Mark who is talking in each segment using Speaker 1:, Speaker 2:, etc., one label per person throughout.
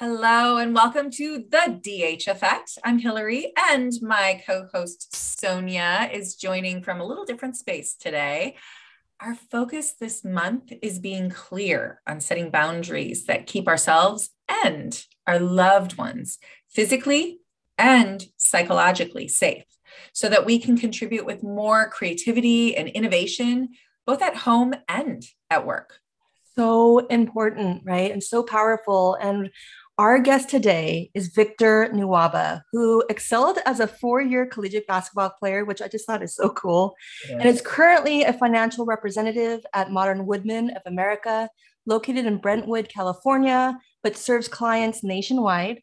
Speaker 1: Hello and welcome to the DH Effect. I'm Hillary, and my co host Sonia is joining from a little different space today. Our focus this month is being clear on setting boundaries that keep ourselves and our loved ones physically and psychologically safe so that we can contribute with more creativity and innovation, both at home and at work
Speaker 2: so important, right? And so powerful. And our guest today is Victor Nwaba, who excelled as a four year collegiate basketball player, which I just thought is so cool, yeah. and is currently a financial representative at Modern Woodmen of America, located in Brentwood, California, but serves clients nationwide.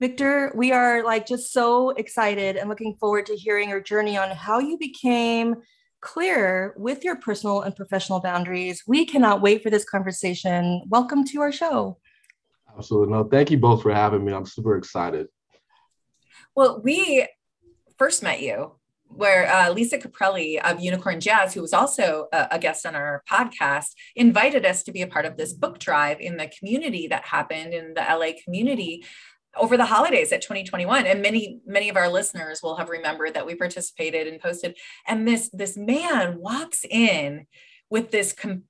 Speaker 2: Victor, we are like just so excited and looking forward to hearing your journey on how you became clear with your personal and professional boundaries. We cannot wait for this conversation. Welcome to our show.
Speaker 3: Absolutely. No, thank you both for having me. I'm super excited.
Speaker 1: Well, we first met you where uh, Lisa Caprelli of Unicorn Jazz, who was also a, a, guest on our podcast, invited us to be a part of this book drive in the community that happened in the LA community over the holidays at 2021 and many many of our listeners will have remembered that we participated and posted and this this man walks in with this com-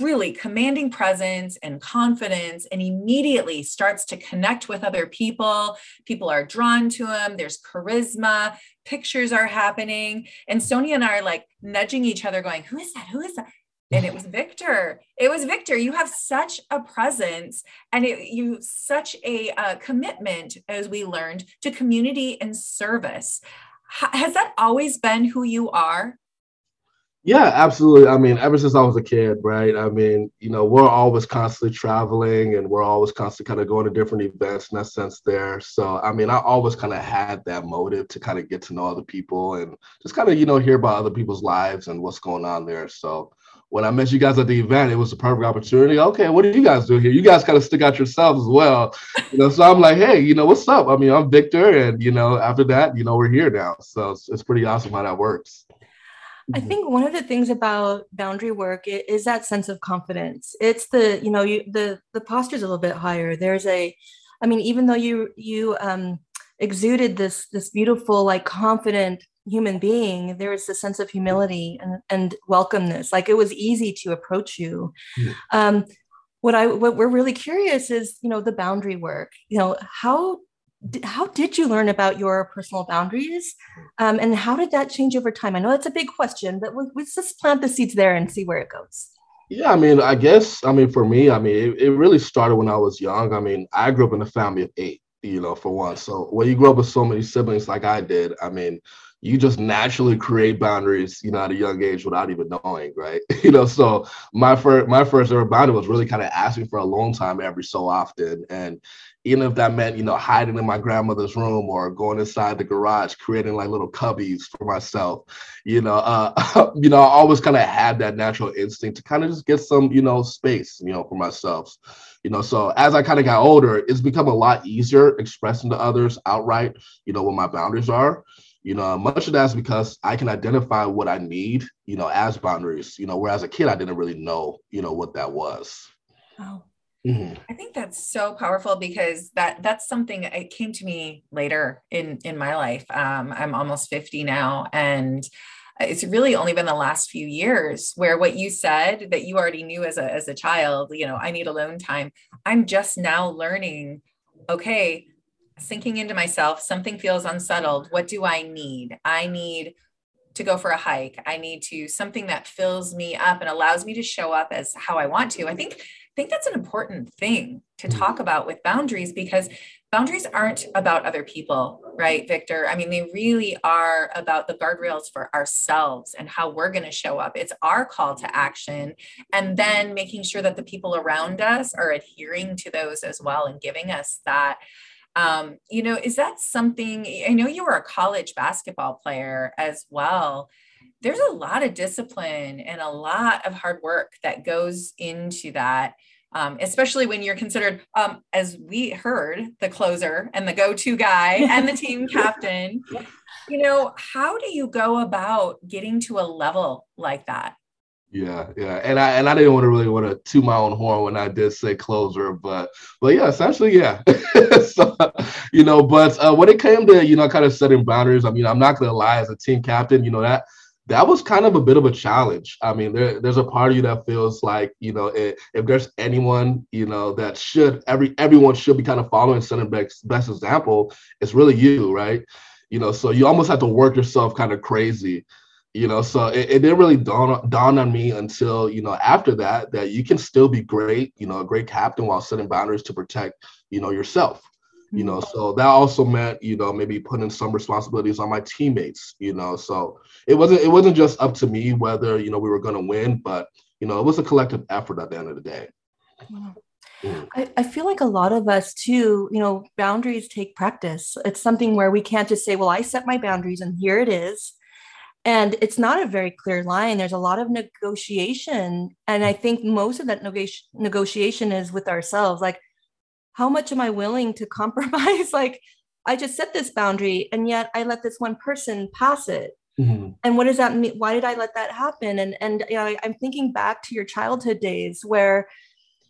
Speaker 1: really commanding presence and confidence and immediately starts to connect with other people. People are drawn to him. There's charisma. Pictures are happening. And sonia and i are like nudging each other going who is that? Who is that? And it was victor. It was victor. You have such a presence and it, you such a uh, commitment as we learned to community and service. H- has that always been who you are
Speaker 3: yeah, absolutely. I mean, ever since I was a kid, right? I mean, you know, we're always constantly traveling and we're always constantly kind of going to different events in that sense there. So, I mean, I always kind of had that motive to kind of get to know other people and just kind of, you know, hear about other people's lives and what's going on there. So, when I met you guys at the event, it was a perfect opportunity. Okay, what do you guys do here? You guys kind of stick out yourselves as well. You know, so I'm like, hey, you know, what's up? I mean, I'm Victor, and you know, after that, you know, we're here now. So it's, it's pretty awesome how that works.
Speaker 2: I mm-hmm. think one of the things about boundary work is that sense of confidence. It's the, you know, you the the posture's a little bit higher. There's a, I mean, even though you you um exuded this this beautiful, like confident human being, there is a sense of humility and, and welcomeness. Like it was easy to approach you. Mm-hmm. Um, what I what we're really curious is, you know, the boundary work. You know, how how did you learn about your personal boundaries? Um, and how did that change over time? I know that's a big question but let's just plant the seeds there and see where it goes.
Speaker 3: Yeah i mean i guess i mean for me i mean it, it really started when i was young. I mean i grew up in a family of eight you know for one. So when you grow up with so many siblings like i did i mean you just naturally create boundaries, you know, at a young age without even knowing, right? you know, so my first my first ever boundary was really kind of asking for a long time every so often, and even if that meant, you know, hiding in my grandmother's room or going inside the garage, creating like little cubbies for myself, you know, uh, you know, I always kind of had that natural instinct to kind of just get some, you know, space, you know, for myself, you know. So as I kind of got older, it's become a lot easier expressing to others outright, you know, what my boundaries are. You know, much of that's because I can identify what I need, you know, as boundaries. You know, whereas a kid, I didn't really know, you know, what that was.
Speaker 1: Oh. Mm-hmm. I think that's so powerful because that that's something it came to me later in in my life. Um, I'm almost 50 now, and it's really only been the last few years where what you said that you already knew as a as a child, you know, I need alone time. I'm just now learning. Okay, sinking into myself. Something feels unsettled. What do I need? I need to go for a hike. I need to something that fills me up and allows me to show up as how I want to. I think think that's an important thing to mm-hmm. talk about with boundaries because boundaries aren't about other people, right, Victor? I mean, they really are about the guardrails for ourselves and how we're going to show up. It's our call to action. And then making sure that the people around us are adhering to those as well and giving us that. Um, you know, is that something? I know you were a college basketball player as well there's a lot of discipline and a lot of hard work that goes into that. Um, especially when you're considered, um, as we heard, the closer and the go-to guy and the team captain. You know, how do you go about getting to a level like that?
Speaker 3: Yeah, yeah, and I and I didn't want to really want to toot my own horn when I did say closer, but but yeah, essentially yeah. so, you know, but uh, when it came to you know kind of setting boundaries, I mean, I'm not gonna lie, as a team captain, you know that that was kind of a bit of a challenge. I mean, there, there's a part of you that feels like, you know, if, if, there's anyone, you know, that should every everyone should be kind of following best, best example, it's really you, right? You know, so you almost have to work yourself kind of crazy, you know. So it, it didn't really dawn dawn on me until you know after that that you can still be great, you know, a great captain while setting boundaries to protect, you know, yourself you know so that also meant you know maybe putting some responsibilities on my teammates you know so it wasn't it wasn't just up to me whether you know we were going to win but you know it was a collective effort at the end of the day.
Speaker 2: Mm. I, I feel like a lot of us too you know boundaries take practice. It's something where we can't just say well i set my boundaries and here it is. And it's not a very clear line. There's a lot of negotiation and i think most of that negotiation is with ourselves. Like how much am I willing to compromise? like, I just set this boundary and yet I let this one person pass it. Mm-hmm. And what does that mean? Why did I let that happen? And and you know, I, I'm thinking back to your childhood days where,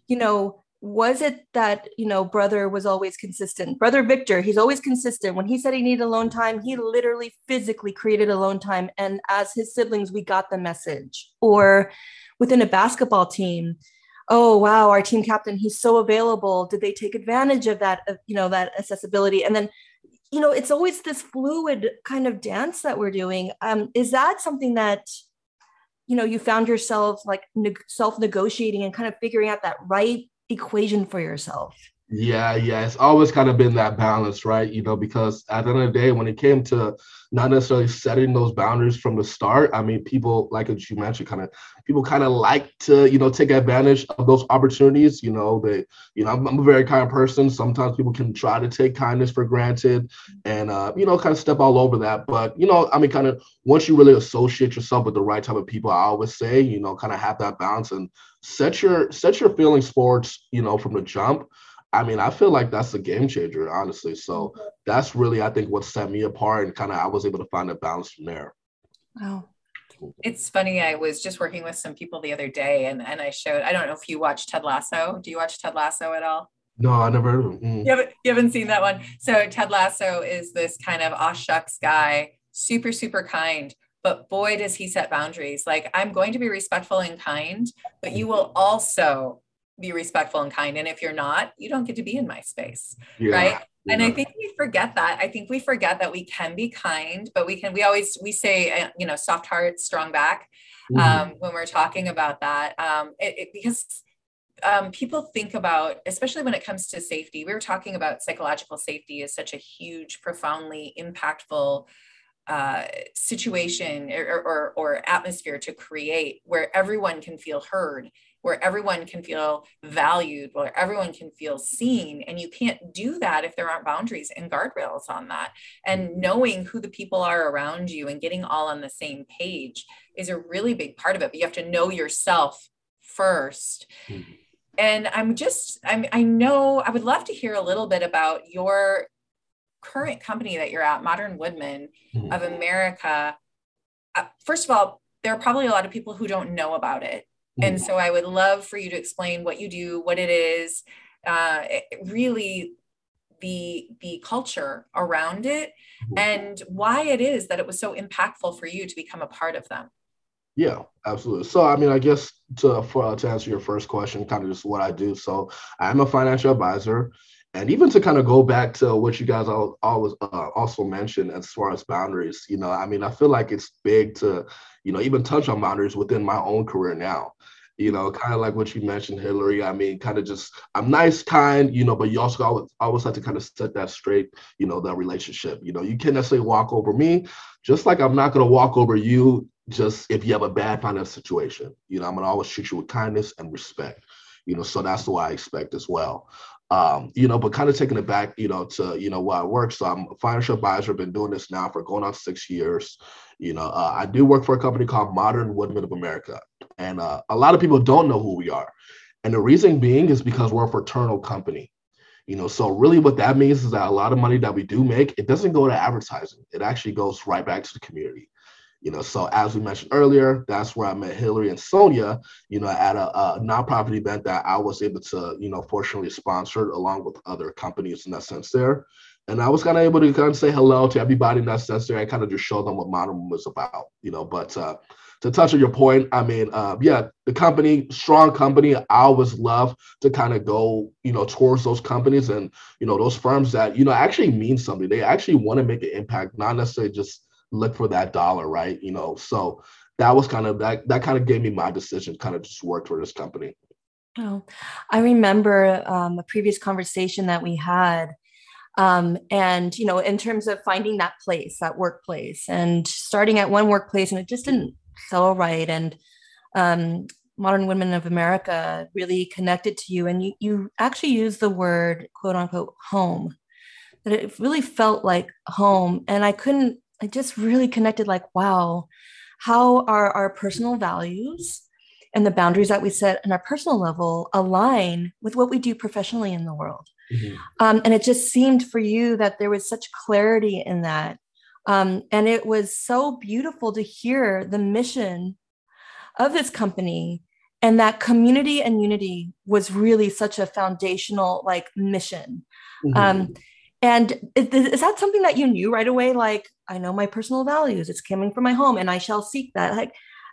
Speaker 2: you know, was it that you know brother was always consistent brother victor he's always consistent when he said he needed alone time he literally physically created alone time and as his siblings we got the message or within a basketball team oh wow our team captain he's so available. Did they take advantage of that of, you know that accessibility? And then you know it's always this fluid kind of dance that we're doing. Um, is that something that you know you found yourself like ne- self negotiating and kind of figuring out that right equation for yourself
Speaker 3: yeah, yeah, it's always kind of been that balance, right? You know, because at the end of the day, when it came to not necessarily setting those boundaries from the start, I mean, people like as you mentioned, kind of people kind of like to, you know, take advantage of those opportunities. You know, they, you know, I'm, I'm, a very kind person. Sometimes people can try to take kindness for granted, and uh, you know, kind of step all over that. But you know, I mean, kind of once you really associate yourself with the right type of people, I always say, you know, kind of have that balance and set your set your feelings forward, you know, from the jump I mean, I feel like that's a game changer, honestly. So that's really, I think, what set me apart, and kind of I was able to find a balance from there.
Speaker 1: Wow. It's funny. I was just working with some people the other day, and and I showed. I don't know if you watch Ted Lasso. Do you watch Ted Lasso at all?
Speaker 3: No, I never heard of him.
Speaker 1: Mm. You, haven't, you haven't seen that one. So Ted Lasso is this kind of aw shucks guy, super super kind, but boy does he set boundaries. Like I'm going to be respectful and kind, but you will also be respectful and kind. And if you're not, you don't get to be in my space. Yeah. Right. Yeah. And I think we forget that. I think we forget that we can be kind, but we can, we always, we say, uh, you know, soft heart, strong back mm-hmm. um, when we're talking about that. Um, it, it, because um, people think about, especially when it comes to safety, we were talking about psychological safety is such a huge, profoundly impactful uh, situation or, or, or atmosphere to create where everyone can feel heard where everyone can feel valued, where everyone can feel seen. And you can't do that if there aren't boundaries and guardrails on that. And knowing who the people are around you and getting all on the same page is a really big part of it. But you have to know yourself 1st mm-hmm. And I'm just, I'm, I know I would love to hear a little bit about your current company that you're at, Modern Woodmen mm-hmm. of America. Uh, first of all, there are probably a lot of people who don't know about it and mm. so I would love for you to explain what you do, what it is, uh, really the the culture around it, mm-hmm. and why it is that it was so impactful for you to become a part of them.
Speaker 3: Yeah, absolutely. So, I mean, I guess to for, to answer your first question, kind of just what I do. So, I'm a financial advisor, and even to kind of go back to what you guys always uh, also mentioned as far as boundaries. You know, I mean, I feel like it's big to, you know, even touch on boundaries within my own career now you know, kind of like what you mentioned, Hillary. I mean, kind of just I'm nice, kind, you know, but you also always, always have to kind of set that straight, you know, that relationship. You know, you can't necessarily walk over me, just like I'm not gonna walk over you just if you have a bad financial situation. You know, I'm gonna always treat you with kindness and respect. You know, so that's what I expect as well. Um, you know, but kind of taking it back, you know, to you know where I work. So I'm a financial advisor. Been doing this now for going on six years. You know, uh, I do work for a company called Modern Woodmen of America, and uh, a lot of people don't know who we are, and the reason being is because we're a fraternal company. You know, so really what that means is that a lot of money that we do make, it doesn't go to advertising. It actually goes right back to the community You know, so as we mentioned earlier, that's where I met Hillary and Sonia, you know, at a, a nonprofit event that I was able to, you know, fortunately sponsor along with other companies in that sense there. And I was kind of able to kind of say hello to everybody in that sense there and kind of just show them what Modern was about, you know. But uh, to touch on your point, I mean, uh, yeah, the company, strong company. I always love to kind of go, you know, towards those companies and you know those firms that you know actually mean something. They actually want to make an impact, not necessarily just look for that dollar, right? You know, so that was kind of that that kind of gave me my decision, kind of just worked for this company.
Speaker 2: Oh, I remember um, a previous conversation that we had. Um, and you know, in terms of finding that place, that workplace, and starting at one workplace, and it just didn't feel right. And um, Modern Woodmen of America really connected to you, and you you actually use the word quote unquote home. That it really felt like home, and I couldn't I just really connected like, wow, how are our personal values and the boundaries that we set on our personal level align with what we do professionally in the world? Mm-hmm. Um, and it just seemed for you that there was such clarity in that. Um, and it was so beautiful to hear the mission of this company and that community and unity was really such a foundational like mission. Mm-hmm. Um, and is, is, that something that you knew right away? Like, I know my personal values, it's coming from my home, and I shall seek that. Like,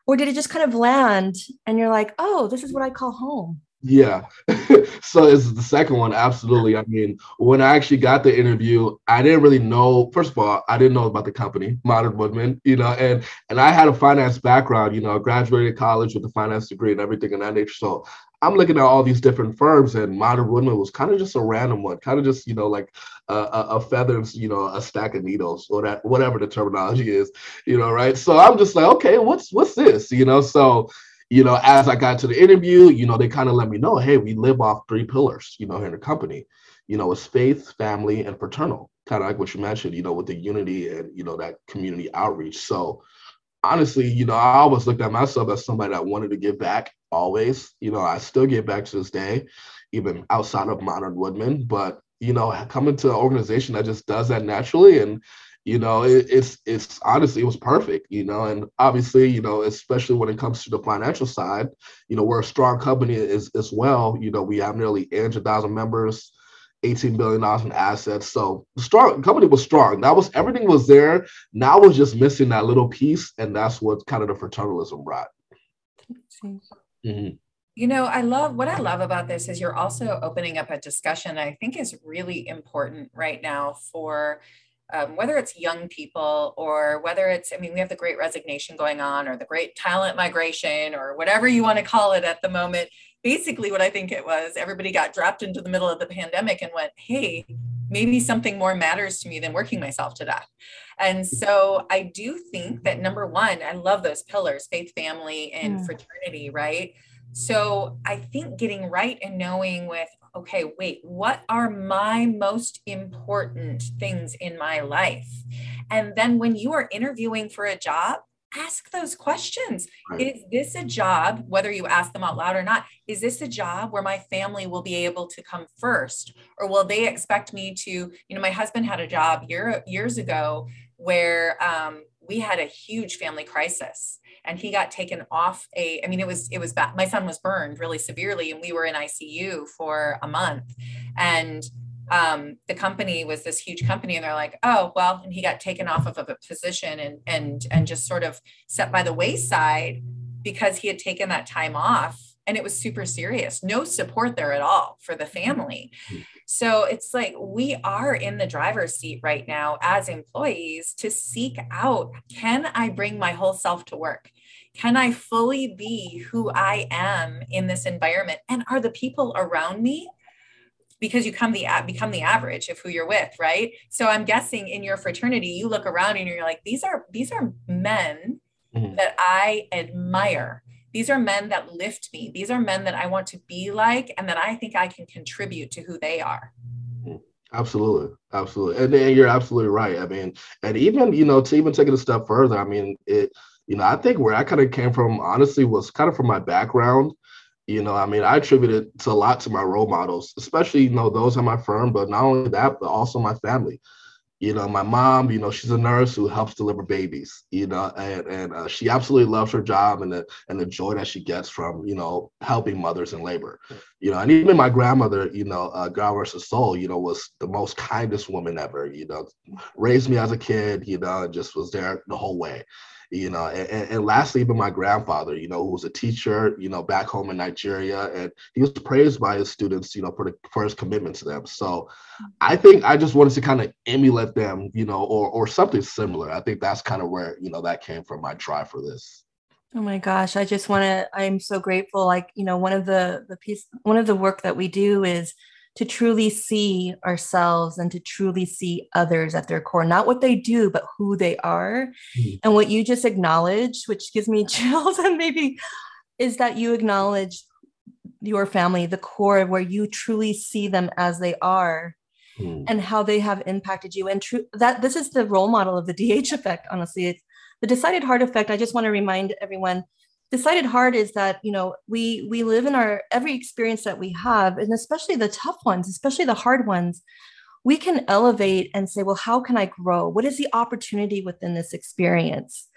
Speaker 2: or did it just kind of land and you're like, oh, this is what I call home?
Speaker 3: Yeah. so it's the second one. Absolutely. I mean, when I actually got the interview, I didn't really know. First of all, I didn't know about the company, Modern Woodmen, you know, and and I had a finance background, you know, I graduated college with a finance degree and everything in that nature. So I'm looking at all these different firms, and Modern Woodmen was kind of just a random one, kind of just you know like a, a, a feathers, you know, a stack of needles, or that whatever the terminology is, you know, right? So I'm just like, okay, what's what's this, you know? So you know, as I got to the interview, you know, they kind of let me know, hey, we live off three pillars, you know, here in the company. You know, it's faith, family, and fraternal. Kind of like what you mentioned, you know, with the unity and you know that community outreach. So honestly, you know, I always looked at myself as somebody that wanted to give back always. You know, I still give back to this day, even outside of Modern Woodmen. But, you know, coming to an organization that just does that naturally and you know it, it's it's honestly it was perfect you know and obviously you know especially when it comes to the financial side you know we're a strong company as, as well you know we have nearly 800,000 members 18 billion dollars in assets so the strong company was strong that was everything was there now was just missing that little piece and that's what kind of the fraternalism brought
Speaker 1: mm-hmm. You know, I love what I love about this is you're also opening up a discussion I think is really important right now for um, whether it's young people or whether it's, I mean, we have the great resignation going on or the great talent migration or whatever you want to call it at the moment. Basically, what I think it was, everybody got dropped into the middle of the pandemic and went, hey, maybe something more matters to me than working myself to death. And so I do think that number one, I love those pillars faith, family, and mm. fraternity, right? So I think getting right and knowing with, okay, wait, what are my most important things in my life? And then when you are interviewing for a job, ask those questions. Right. Is this a job, whether you ask them out loud or not, is this a job where my family will be able to come first? Or will they expect me to, you know, my husband had a job year, years ago where um, we had a huge family crisis and he got taken off a i mean it was it was bad my son was burned really severely and we were in icu for a month and um, the company was this huge company and they're like oh well and he got taken off of a position and and and just sort of set by the wayside because he had taken that time off and it was super serious. No support there at all for the family. So it's like we are in the driver's seat right now as employees to seek out can i bring my whole self to work? Can i fully be who i am in this environment? And are the people around me because you come the become the average of who you're with right so i'm guessing in your fraternity you look around and you're like these are these are men mm-hmm. that i admire these are men that lift me. These are men that I want to be like and that I think I can contribute to who they are.
Speaker 3: Absolutely. Absolutely. And, and you're absolutely right. I mean, and even, you know, to even take it a step further, I mean, it, you know, I think where I kind of came from, honestly, was kind of from my background. You know, I mean, I attribute it to a lot to my role models, especially, you know, those in my firm, but not only that, but also my family. You know, my mom, you know, she's a nurse who helps deliver babies, you know, and, and uh, she absolutely loves her job and the, and the joy that she gets from, you know, helping mothers in labor, you know, and even my grandmother, you know, uh, God rest her soul, you know, was the most kindest woman ever, you know, raised me as a kid, you know, and just was there the whole way you know and, and lastly even my grandfather you know who was a teacher you know back home in nigeria and he was praised by his students you know for the for his commitment to them. So i mm-hmm. think i just wanted to kind of emulate them you know or or something similar. I think that's kind of where you know that came from my drive for this.
Speaker 2: Oh my gosh, I just want to I'm so grateful. Like, you know, one of the the piece one of the work that we do is to truly see ourselves and to truly see others at their core, not what they do, but who they are. Mm-hmm. And what you just acknowledged, which gives me chills and maybe is that you acknowledge your family, the core where you truly see them as they are mm-hmm. and how they have impacted you. And true that this is the role model of the DH effect, honestly. It's the decided heart effect. I just want to remind everyone decided heart is that you know we we live in our every experience that we have and especially the tough ones especially the hard ones we can elevate and say well how can i grow? What is the opportunity within this experience?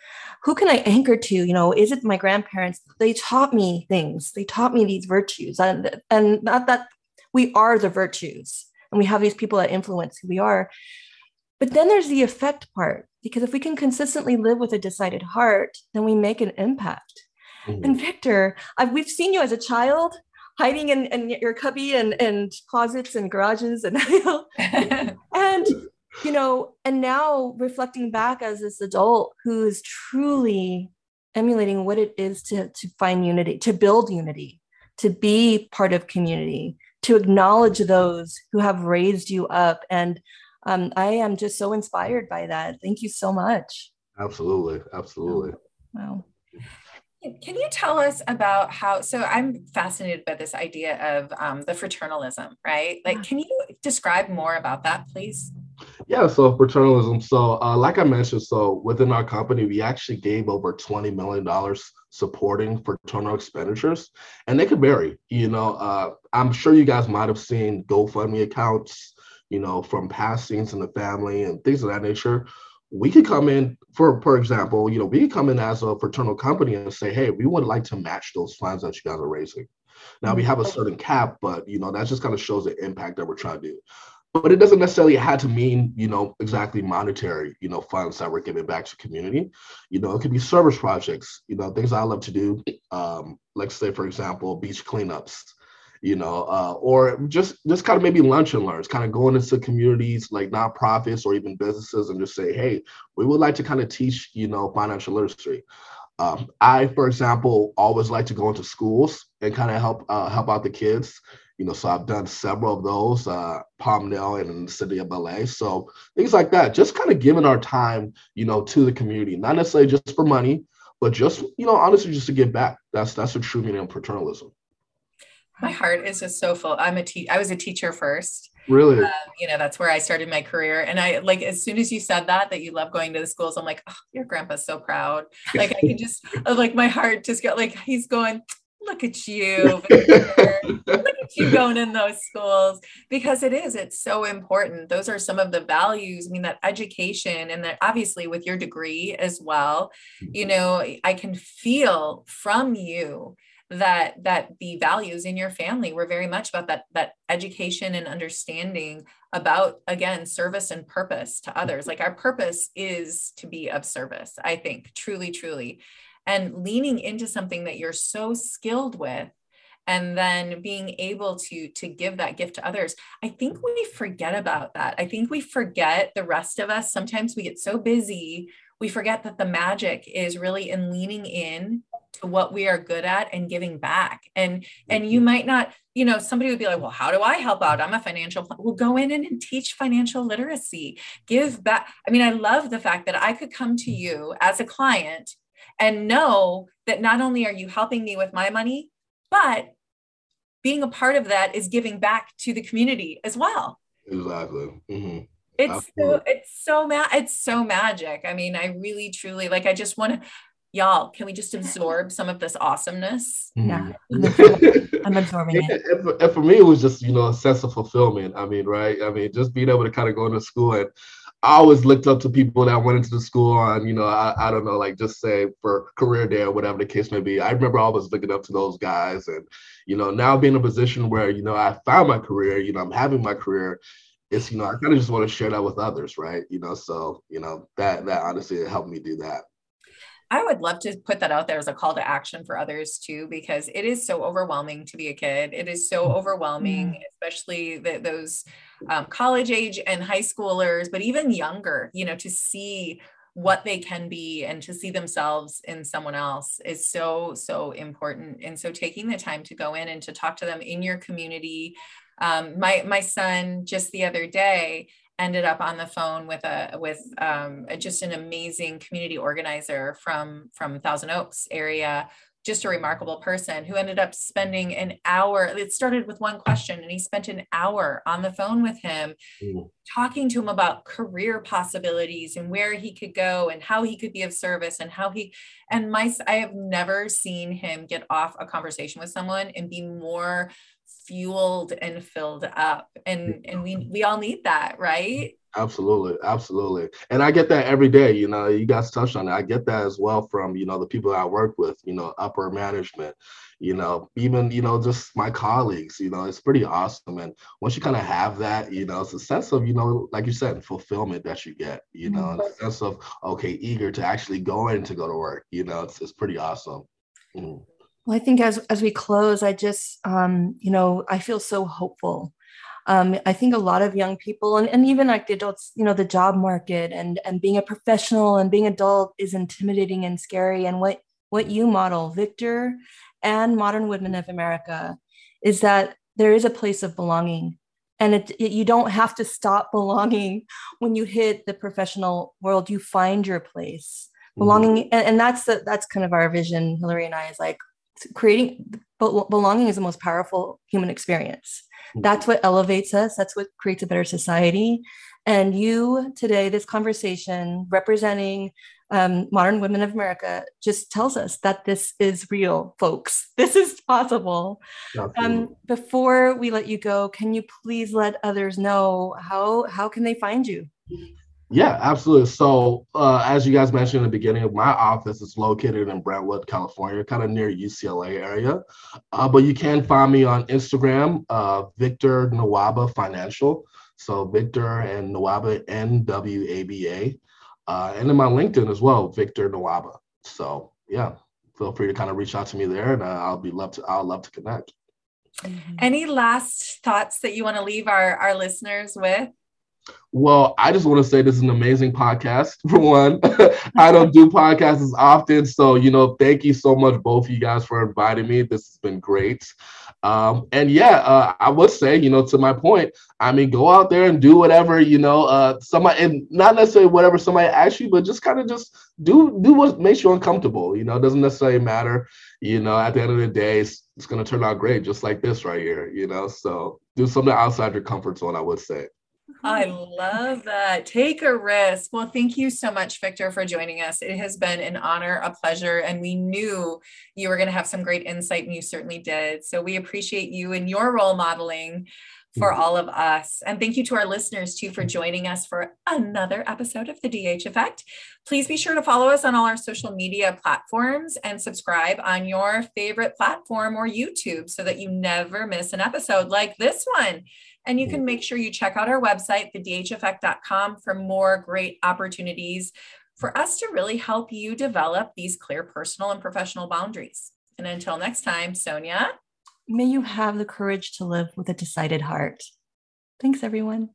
Speaker 2: Who can i anchor to? You know is it my grandparents? They taught me things. They taught me these virtues. And and not that we are the virtues and we have these people that influence who we are but then there's the effect part because if we can consistently live with a decided heart then we make an impact Mm-hmm. And Victor, I've, we've seen you as a child hiding in, in your cubby and, and closets and garages and and you know and now reflecting back as this adult who is truly emulating what it is to, to find unity to build unity to be part of community to acknowledge those who have raised you up. And um, i am just so inspired by that. Thank you so much.
Speaker 3: Absolutely. Absolutely.
Speaker 2: Wow
Speaker 1: can you tell us about how? So I'm fascinated by this idea of um, the fraternalism, right? Like, can you describe more about that, please?
Speaker 3: Yeah, so fraternalism. So, uh, like I mentioned, so within our company, we actually gave over $20 million supporting fraternal expenditures, and they could vary. You know, uh, I'm sure you guys might have seen GoFundMe accounts, you know, from passings in the family and things of that nature we could come in for for example you know we could come in as a fraternal company and say hey we would like to match those funds that you guys are raising. Now we have a certain cap but you know that just kind of shows the impact that we're trying to do. But it doesn't necessarily have to mean you know exactly monetary you know funds that we're giving back to community. You know it could be service projects you know things i love to do um, like say for example beach cleanups you know, uh, or just just kind of maybe lunch and learns, kind of going into communities like nonprofits or even businesses and just say, hey, we would like to kind of teach, you know, financial literacy. Um, I, for example, always like to go into schools and kind of help uh, help out the kids. You know, so I've done several of those, uh, Palmdale and in the city of LA. So things like that, just kind of giving our time, you know, to the community, not necessarily just for money, but just, you know, honestly, just to give back. That's that's a true meaning of fraternalism
Speaker 1: my heart is just so full. I'm a te- I was a teacher first.
Speaker 3: Really? Um,
Speaker 1: you know, that's where I started my career. And I like as soon as you said that that you love going to the schools, I'm like, oh, your grandpa's so proud. Like I can just like my heart just got like he's going, look at you look at you going in those schools because it is it's so important those are some of the values i mean that education and that obviously with your degree as well you know i can feel from you that that the values in your family were very much about that that education and understanding about again service and purpose to others. Like our purpose is to be of service i think truly truly. And leaning into something that you're so skilled with and then being able to to give that gift to others i think we forget about that. I think we forget the rest of us. Sometimes we get so busy we forget that the magic is really in leaning in to what we are good at and giving back. And and you mm-hmm. might not you know somebody would be like well how do i help out? I'm a financial we will go in and teach financial literacy. Give back i mean i love the fact that i could come to you as a client and know that not only are you helping me with my money but being a part of that is giving back to the community as well.
Speaker 3: Exactly. Mm-hmm.
Speaker 1: it's Absolutely. so it's so ma- it's so magic. I mean i really truly like i just want to y'all, can we just absorb some of this awesomeness?
Speaker 2: Yeah, mm. I'm absorbing it.
Speaker 3: And for, and for, me, it was just, you know, a sense of fulfillment. I mean, right? I mean, just being able to kind of go into school and I always looked up to people that went into the school on, you know, I, I don't know, like just say for career day or whatever the case may be. I remember always looking up to those guys. And, you know, now being in a position where, you know, I found my career, you know, I'm having my career, it's, you know, I kind of just want to share that with others, right? You know, so, you know, that, that honestly helped me do that.
Speaker 1: I would love to put that out there as a call to action for others too, because it is so overwhelming to be a kid. It is so mm-hmm. overwhelming, mm-hmm. especially the, those um, college age and high schoolers, but even younger, you know, to see what they can be and to see themselves in someone else is so, so important. And so taking the time to go in and to talk to them in your community. Um, my, my son just the other day, ended up on the phone with a with um, just an amazing community organizer from from Thousand Oaks area just a remarkable person who ended up spending an hour it started with one question and he spent an hour on the phone with him mm. talking to him about career possibilities and where he could go and how he could be of service and how he and my i have never seen him get off a conversation with someone and be more fueled and filled up and and we we all need that right
Speaker 3: absolutely absolutely and i get that every day you know you guys touched on it i get that as well from you know the people i work with you know upper management you know even you know just my colleagues you know it's pretty awesome and once you kind of have that you know it's a sense of you know like you said fulfillment that you get you know mm-hmm. a sense of okay eager to actually go in to go to work you know it's, it's pretty awesome mm.
Speaker 2: Well, I think as as we close, I just um, you know I feel so hopeful. Um, I think a lot of young people and, and even like the adults, you know, the job market and and being a professional and being adult is intimidating and scary. And what what you model, Victor, and Modern Woodmen of America, is that there is a place of belonging and it, it, you don't have to stop belonging when you hit the professional world you find your place mm-hmm. belonging and, and, that's the, that's kind of our vision hillary and i is like creating belonging is the most powerful human experience. Mm-hmm. that's what elevates us. That's what creates a better society. And you today this conversation representing um, modern Woodmen of america just tells us that this is real folks. This is possible. Um, before we let you go can you please let others know how how can they find you
Speaker 3: yeah, absolutely. So, uh, as you guys mentioned in the beginning, my office is located in Brentwood, California, kind of near UCLA area. Uh, but you can find me on Instagram, uh, Victor Nwaba Financial. So Victor and Nwaba, N W A B A, uh, and then my LinkedIn as well, Victor Nwaba. So yeah, feel free to kind of reach out to me there, and uh, I'll be love to. I'll love to connect.
Speaker 1: Any last thoughts that you want to leave our our listeners with?
Speaker 3: Well, I just want to say this is an amazing podcast for one. I don't do podcasts as often. So, you know, thank you so much, both of you guys, for inviting me. This has been great. Um, and yeah, uh, I would say, you know, to my point, I mean, go out there and do whatever, you know, uh, somebody, and not necessarily whatever somebody asks you, but just kind of just do, do what makes you uncomfortable. You know, it doesn't necessarily matter. You know, at the end of the day, it's, it's going to turn out great, just like this right here, you know, so do something outside your comfort zone, I would say.
Speaker 1: I love that. Take a risk. Well, thank you so much, Victor, for joining us. It has been an honor, a pleasure, and we knew you were going to have some great insight, and you certainly did. So we appreciate you and your role modeling for mm-hmm. all of us. And thank you to our listeners too for joining us for another episode of the DH Effect. Please be sure to follow us on all our social media platforms and subscribe on your favorite platform or YouTube so that you never miss an episode like this one. And you can make sure you check out our website, thedheffect.com, for more great opportunities for us to really help you develop these clear personal and professional boundaries. And until next time, Sonia.
Speaker 2: May you have the courage to live with a decided heart. Thanks, everyone.